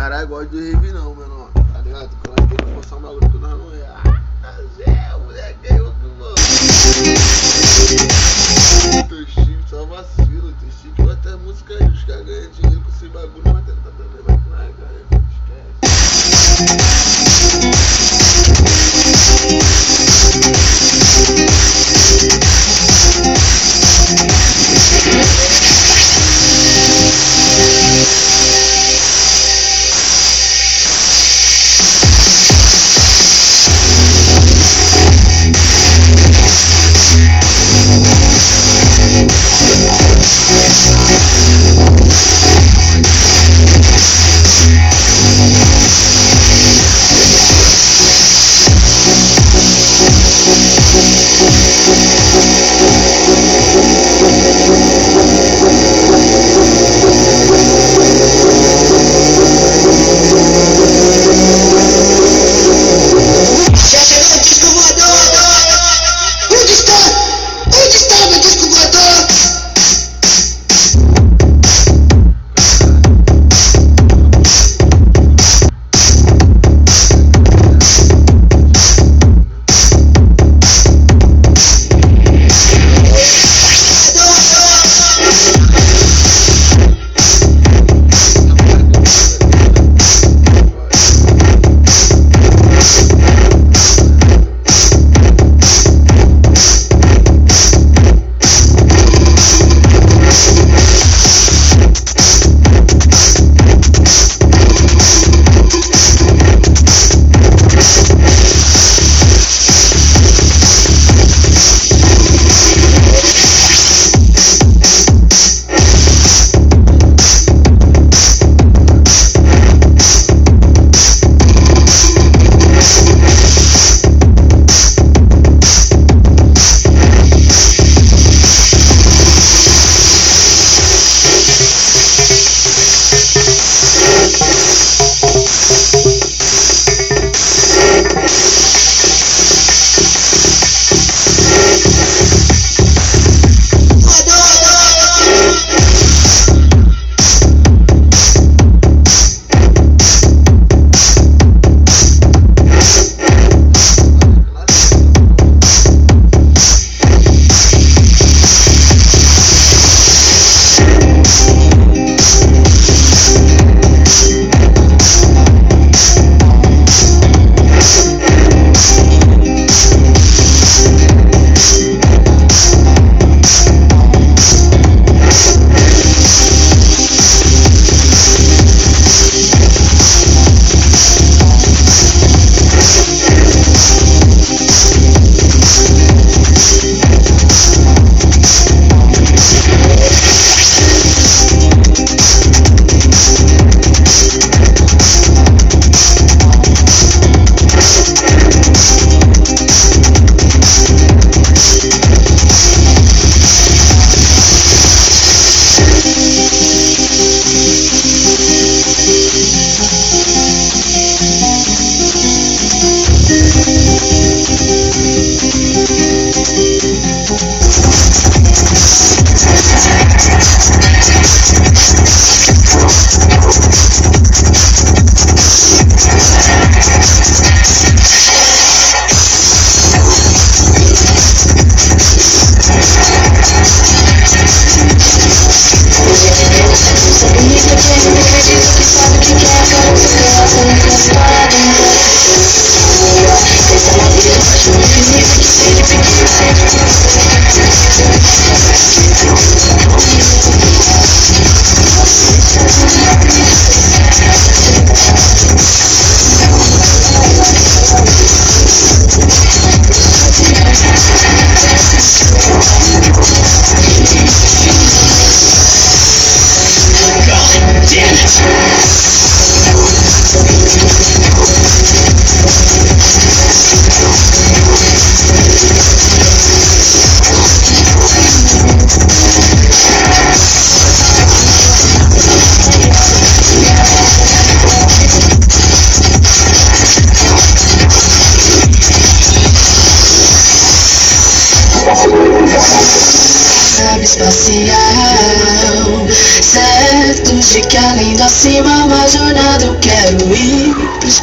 Caralho, gosto do rave não, menor. Tá ligado? Quando tem que forçar um bagulho que nós não é. Ah, Zé, moleque, eu que mano. Teu chifre só vacilo, teu chifre bota música aí, os caras ganham dinheiro com esse bagulho, mas tentar também vai com nós, cara. Esquece.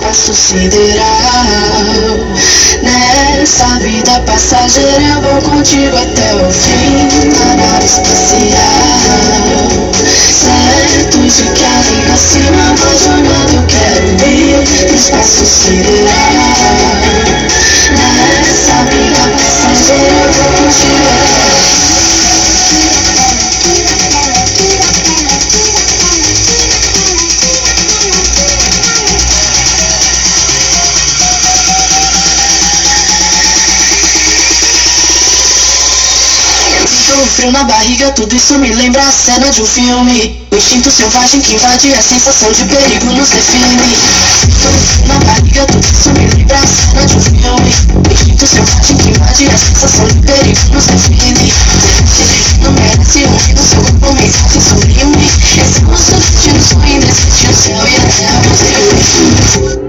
Espaço sideral. Nessa vida passageira eu vou contigo até o fim, barriga, tudo isso me lembra a cena de um filme. O instinto selvagem que invade a sensação de perigo nos define. Sinto o frio na barriga, tudo isso me lembra a cena de um filme. O instinto selvagem que invade a sensação de perigo nos define. Não merece um no seu corpo, mensagem sublime. Esse gosto de um sonho indecente, o céu e a terra você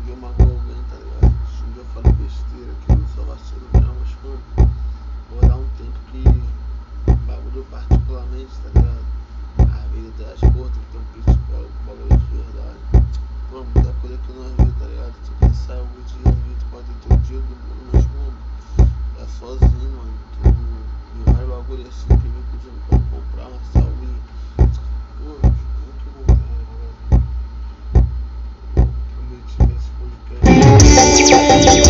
xinguei uma alguém, tá ligado? Xinguei, eu falei besteira, que eu só vacilo mesmo, mas mano, vou dar um tempo que bagulho particularmente, tá ligado? A habilidade, pô, tem que ter um psicólogo, bagulho de verdade. Mano, muita coisa que nós vê, tá ligado? Tu quer saúde e a vida pode ter teu dia do mundo, mas mano, é sozinho, mano. Tu não vai bagulho assim que vem pedindo pra comprar uma saúde. Pô, como que não dá, né, velho? Eu prometi esse podcast.